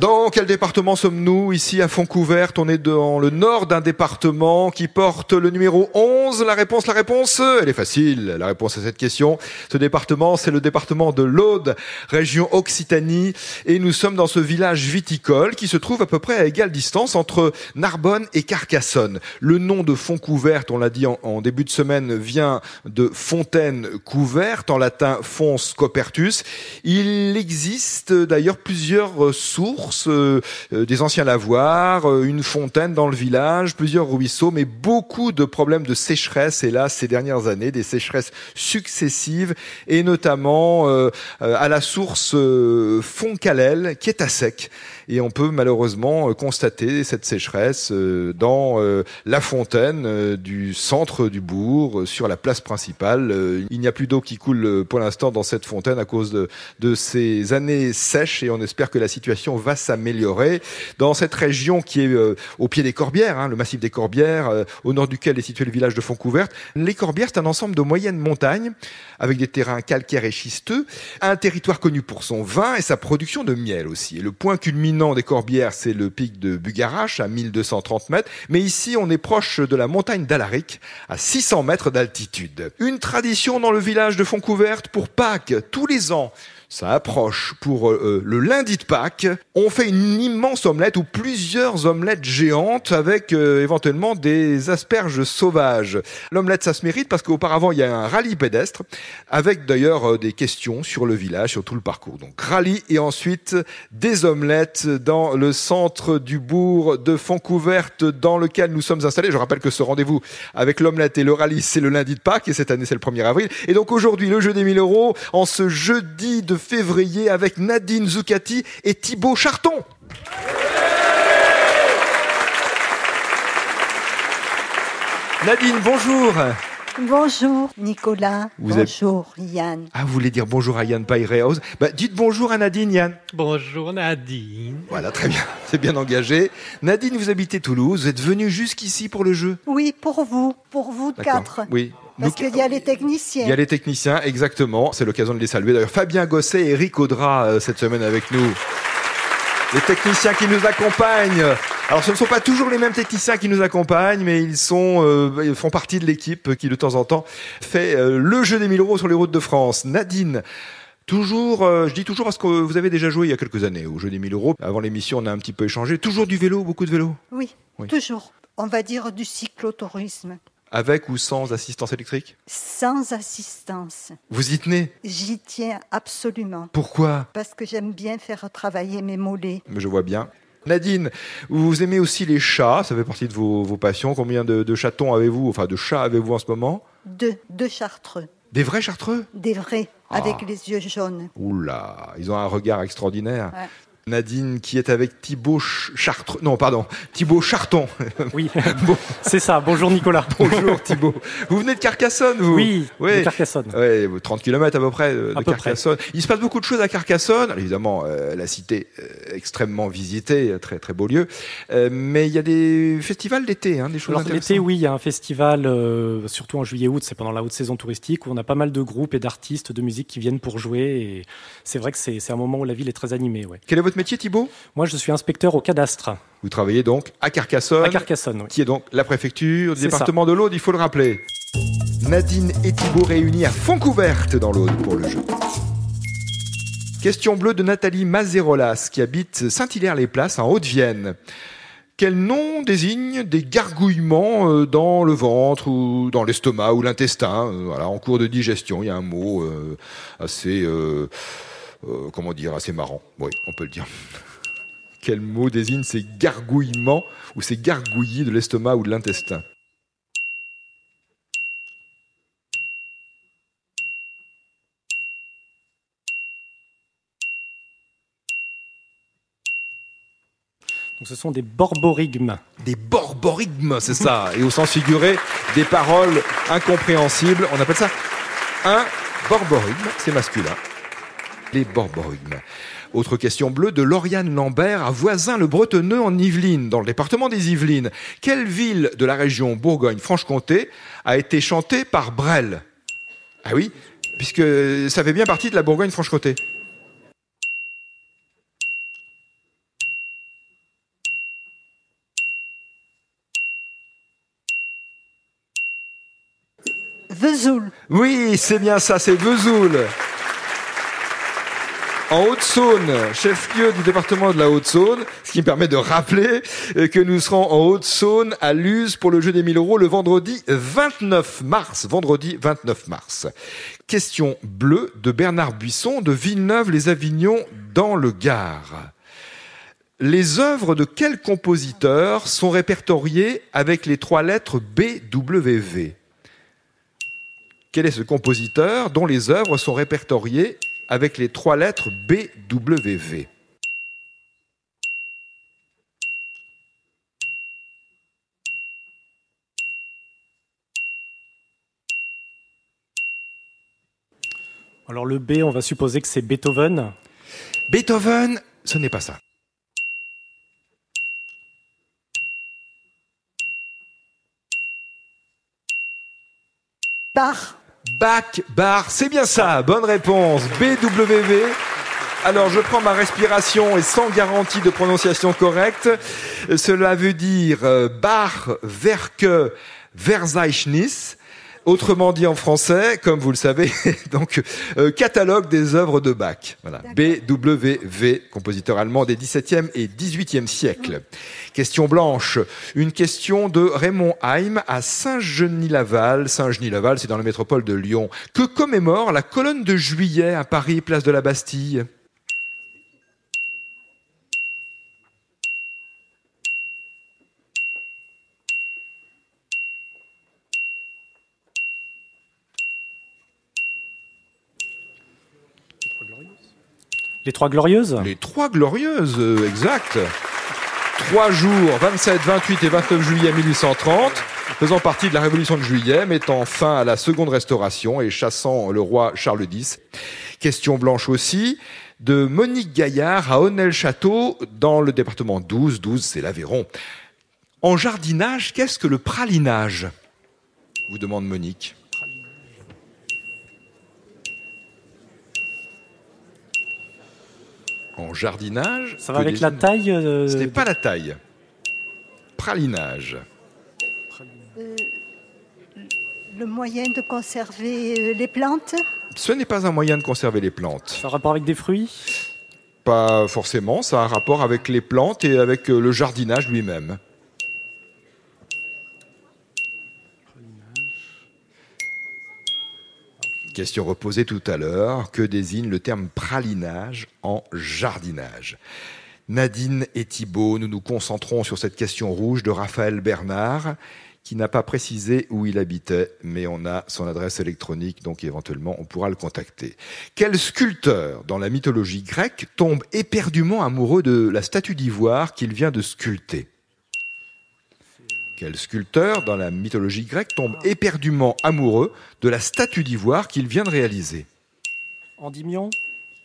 dans quel département sommes-nous Ici à Fontcouverte, on est dans le nord d'un département qui porte le numéro 11. La réponse, la réponse, elle est facile. La réponse à cette question, ce département, c'est le département de l'Aude, région Occitanie. Et nous sommes dans ce village viticole qui se trouve à peu près à égale distance entre Narbonne et Carcassonne. Le nom de Fontcouverte, on l'a dit en, début de semaine, vient de fontaine couverte, en latin fons copertus. Il existe d'ailleurs plusieurs sources euh, euh, des anciens lavoirs, euh, une fontaine dans le village, plusieurs ruisseaux, mais beaucoup de problèmes de sécheresse, hélas, ces dernières années, des sécheresses successives, et notamment à la source Foncalel, qui est à sec. Et on peut malheureusement constater cette sécheresse dans la fontaine du centre du bourg, sur la place principale. Il n'y a plus d'eau qui coule pour l'instant dans cette fontaine à cause de, ces années sèches, et on espère que la situation va s'améliorer. Dans cette région qui est euh, au pied des Corbières, hein, le massif des Corbières, euh, au nord duquel est situé le village de Fontcouverte, les Corbières, c'est un ensemble de moyennes montagnes avec des terrains calcaires et schisteux, un territoire connu pour son vin et sa production de miel aussi. Et le point culminant des Corbières, c'est le pic de Bugarache à 1230 mètres, mais ici on est proche de la montagne d'Alaric à 600 mètres d'altitude. Une tradition dans le village de Fontcouverte pour Pâques, tous les ans, ça approche pour euh, euh, le lundi de Pâques. On fait une immense omelette ou plusieurs omelettes géantes avec euh, éventuellement des asperges sauvages. L'omelette, ça se mérite parce qu'auparavant, il y a un rallye pédestre avec d'ailleurs des questions sur le village, sur tout le parcours. Donc rallye et ensuite des omelettes dans le centre du bourg de Fontcouverte dans lequel nous sommes installés. Je rappelle que ce rendez-vous avec l'omelette et le rallye, c'est le lundi de Pâques et cette année, c'est le 1er avril. Et donc aujourd'hui, le jeu des 1000 euros en ce jeudi de février avec Nadine Zucati et Thibaut Charton. Nadine, bonjour. Bonjour Nicolas, bonjour Yann. Ah, vous voulez dire bonjour à Yann Paireos bah, Dites bonjour à Nadine, Yann. Bonjour Nadine. Voilà, très bien, c'est bien engagé. Nadine, vous habitez Toulouse, vous êtes venue jusqu'ici pour le jeu Oui, pour vous, pour vous quatre. Oui, parce qu'il y a les techniciens. Il y a les techniciens, exactement. C'est l'occasion de les saluer. D'ailleurs, Fabien Gosset et Eric Audra euh, cette semaine avec nous. Les techniciens qui nous accompagnent. Alors, ce ne sont pas toujours les mêmes techniciens qui nous accompagnent, mais ils sont, euh, ils font partie de l'équipe qui, de temps en temps, fait euh, le jeu des 1000 euros sur les routes de France. Nadine. Toujours, je dis toujours parce que vous avez déjà joué il y a quelques années au jeu des 1000 euros. Avant l'émission, on a un petit peu échangé. Toujours du vélo, beaucoup de vélo? Oui, oui, toujours. On va dire du cyclotourisme. Avec ou sans assistance électrique? Sans assistance. Vous y tenez? J'y tiens absolument. Pourquoi? Parce que j'aime bien faire travailler mes mollets. Mais je vois bien. Nadine, vous aimez aussi les chats, ça fait partie de vos, passions. Combien de, chatons avez-vous, enfin de chats avez-vous en ce moment? Deux, deux chartreux. Des vrais chartreux? Des vrais, avec ah. les yeux jaunes. Oula, ils ont un regard extraordinaire. Nadine qui est avec Thibaut Chartre. Non, pardon, Thibaut Charton. Oui, c'est ça. Bonjour Nicolas. Bonjour Thibaut. Vous venez de Carcassonne, vous Oui, oui. de Carcassonne. Oui, 30 km à peu près de, Carcassonne. Il se passe beaucoup de choses à Carcassonne. évidemment, euh, la cité euh, extrêmement visitée, très très beau lieu. Euh, mais il y a des festivals d'été, hein, des choses Alors, L'été, oui, il y a un festival, surtout en juillet-août, c'est pendant la haute saison touristique, où on a pas mal de groupes et d'artistes de musique qui viennent pour jouer. Et c'est vrai que c'est un moment où la ville est très animée. Ouais. Quel est votre métier, Thibault Moi, je suis inspecteur au cadastre. Vous travaillez donc à Carcassonne. À Carcassonne, oui. Qui est donc la préfecture du département de l'Aude, il faut le rappeler. Nadine et Thibault réunis à Fontcouverte dans l'Aude pour le jeu. Question bleue de Nathalie Mazerolas qui habite Saint-Hilaire-les-Places en Haute-Vienne. Quel nom désigne des gargouillements euh, dans le ventre ou dans l'estomac ou l'intestin? Euh, Voilà, en cours de digestion, il y a un mot euh, assez euh, comment dire, assez marrant. Oui, on peut le dire. Quel mot désigne ces gargouillements ou ces gargouillis de l'estomac ou de l'intestin? Ce sont des borborigmes. Des borborigmes, c'est ça. Et au sens figuré, des paroles incompréhensibles. On appelle ça un borborigme, c'est masculin. Les borborigmes. Autre question bleue de Lauriane Lambert à Voisin-le-Bretonneux en Yvelines, dans le département des Yvelines. Quelle ville de la région Bourgogne-Franche-Comté a été chantée par Brel? Ah oui, puisque ça fait bien partie de la Bourgogne-Franche-Comté. Vesoul. Oui, c'est bien ça, c'est Vesoul. En Haute-Saône, chef-lieu du département de la Haute-Saône, ce qui me permet de rappeler que nous serons en Haute-Saône à Luz pour le jeu des 1000 euros le vendredi 29 mars. Vendredi 29 mars. Question bleue de Bernard Buisson de Villeneuve-les-Avignon dans le Gard. Les œuvres de quel compositeur sont répertoriées avec les trois lettres BWV quel est ce compositeur dont les œuvres sont répertoriées avec les trois lettres BWV Alors le B, on va supposer que c'est Beethoven. Beethoven, ce n'est pas ça. Bach. Bach, bar, c'est bien ça, bonne réponse. BWV. Alors je prends ma respiration et sans garantie de prononciation correcte, cela veut dire euh, Bach, Werke, Verzeichnis. Autrement dit en français, comme vous le savez, donc euh, catalogue des œuvres de Bach. Voilà. BWV, compositeur allemand des 17e et 18e siècles. Question blanche, une question de Raymond Heim à Saint-Genis-Laval. Saint-Genis-Laval, c'est dans la métropole de Lyon. Que commémore la colonne de juillet à Paris, place de la Bastille? Les Trois Glorieuses Les Trois Glorieuses, euh, exact. Trois jours, 27, 28 et 29 juillet 1830, faisant partie de la Révolution de juillet, mettant fin à la seconde restauration et chassant le roi Charles X. Question blanche aussi de Monique Gaillard à Honnel-Château, dans le département 12. 12, c'est l'Aveyron. En jardinage, qu'est-ce que le pralinage? Vous demande Monique. En jardinage. Ça va avec la taille euh, Ce n'est pas la taille. Pralinage. Euh, le moyen de conserver euh, les plantes. Ce n'est pas un moyen de conserver les plantes. Ça a rapport avec des fruits? Pas forcément, ça a un rapport avec les plantes et avec le jardinage lui-même. Question reposée tout à l'heure, que désigne le terme pralinage en jardinage? Nadine et Thibault, nous nous concentrons sur cette question rouge de Raphaël Bernard, qui n'a pas précisé où il habitait, mais on a son adresse électronique, donc éventuellement on pourra le contacter. Quel sculpteur dans la mythologie grecque tombe éperdument amoureux de la statue d'ivoire qu'il vient de sculpter? Quel sculpteur dans la mythologie grecque tombe éperdument amoureux de la statue d'ivoire qu'il vient de réaliser Endymion?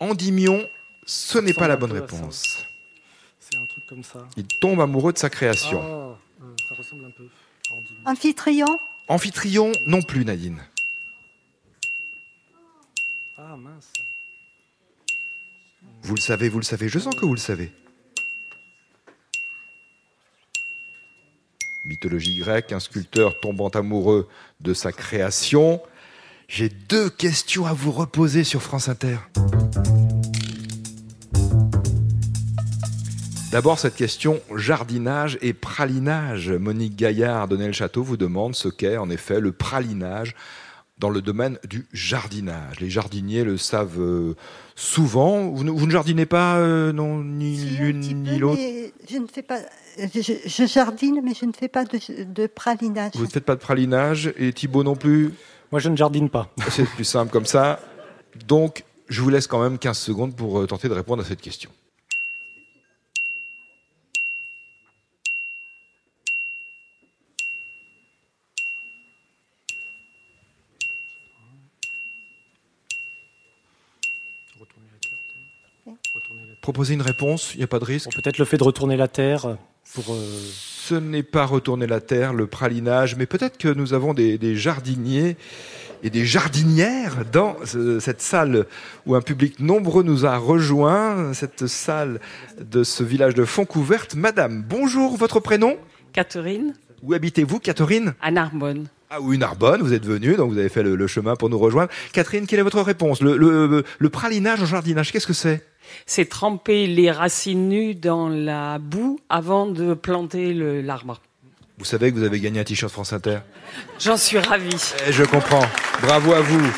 Endymion, ce n'est pas la bonne réponse. C'est un truc comme ça. Il tombe amoureux de sa création. Ah, euh, ça ressemble un peu à Endymion. Amphitryon? Amphitryon non plus, Nadine. Ah mince. Vous le savez, vous le savez. Je sens que vous le savez. Mythologie grecque, un sculpteur tombant amoureux de sa création. J'ai deux questions à vous reposer sur France Inter. D'abord, cette question jardinage et pralinage. Monique Gaillard de Château vous demande ce qu'est en effet le pralinage dans le domaine du jardinage. Les jardiniers le savent euh, souvent. Vous ne, vous ne jardinez pas, euh, non, ni Si, l'une ni l'autre? Je ne fais pas. Je, je jardine, mais je ne fais pas de, de pralinage. Vous ne faites pas de pralinage et Thibaut non plus? Moi, je ne jardine pas. C'est plus simple comme ça. Donc, je vous laisse quand même 15 secondes pour euh, tenter de répondre à cette question. Proposer une réponse, il n'y a pas de risque? Peut-être le fait de retourner la terre pour. Euh, Ce n'est pas retourner la terre, le pralinage, mais peut-être que nous avons des, des jardiniers et des jardinières dans cette salle où un public nombreux nous a rejoints, cette salle de ce village de Fontcouverte. Madame, bonjour, votre prénom? Catherine. Où habitez-vous, Catherine? À Narbonne. Ah oui, Narbonne, vous êtes venue, donc vous avez fait le, chemin pour nous rejoindre. Catherine, quelle est votre réponse? Le, le, pralinage en jardinage, qu'est-ce que c'est? C'est tremper les racines nues dans la boue avant de planter l'arbre. Vous savez que vous avez gagné un t-shirt France Inter? J'en suis ravi. Eh, je comprends. Bravo à vous.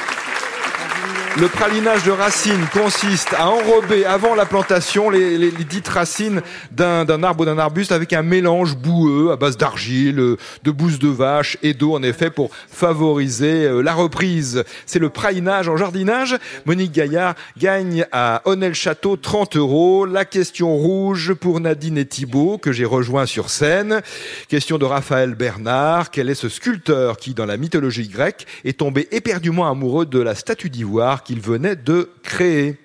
Le pralinage de racines consiste à enrober avant la plantation les, dites racines d'un arbre ou d'un arbuste avec un mélange boueux à base d'argile, de bouse de vache et d'eau en effet pour favoriser euh, la reprise. C'est le pralinage en jardinage. Monique Gaillard gagne à Honnel Château 30 euros. La question rouge pour Nadine et Thibault que j'ai rejoint sur scène. Question de Raphaël Bernard. Quel est ce sculpteur qui dans la mythologie grecque est tombé éperdument amoureux de la statue d'ivoire qu'il venait de créer.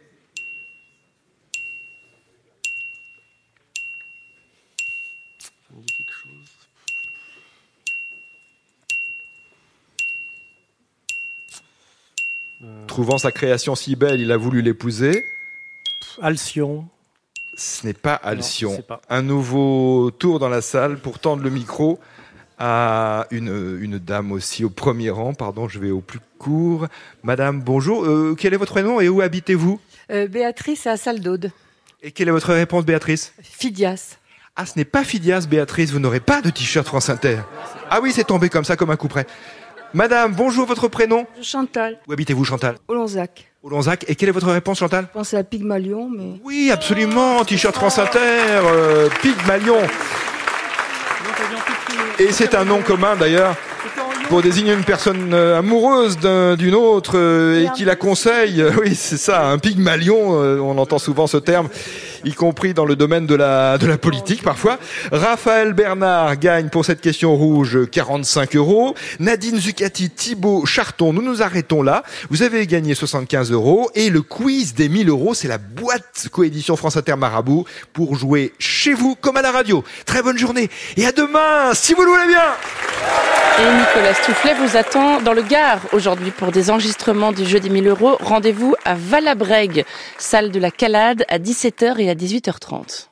Trouvant sa création si belle, il a voulu l'épouser. Alcyon. Ce n'est pas Alcyon. Un nouveau tour dans la salle pour tendre le micro à une, une, dame aussi au premier rang. Pardon, je vais au plus court. Madame, bonjour. Euh, quel est votre nom et où habitez-vous? Euh, Béatrice à Salle d'Aude. Et quelle est votre réponse, Béatrice? Phidias. Ah, ce n'est pas Phidias, Béatrice. Vous n'aurez pas de t-shirt France Inter. Ah oui, c'est tombé comme ça, comme un coup près. Madame, bonjour, votre prénom? Chantal. Où habitez-vous, Chantal? Olonzac. Olonzac. Et quelle est votre réponse, Chantal? Je pense à Pygmalion, mais... Oui, absolument, t-shirt France Inter, euh, Pygmalion. Et c'est un nom commun d'ailleurs pour désigner une personne euh, amoureuse d'une autre euh, et qui la conseille. Oui, c'est ça, un pygmalion, euh, on entend souvent ce terme y compris dans le domaine de la, de la politique parfois. Raphaël Bernard gagne pour cette question rouge 45 euros. Nadine Zucati, Thibaut Charton, nous nous arrêtons là. Vous avez gagné 75 euros. Et le quiz des 1000 euros, c'est la boîte coédition France Inter Marabout pour jouer chez vous comme à la radio. Très bonne journée et à demain, si vous le voulez bien. Et Nicolas Stoufflet vous attend dans le Gard aujourd'hui pour des enregistrements du jeu des 1000 euros. Rendez-vous à Valabrègue, salle de la Calade à 17h et à 18h30.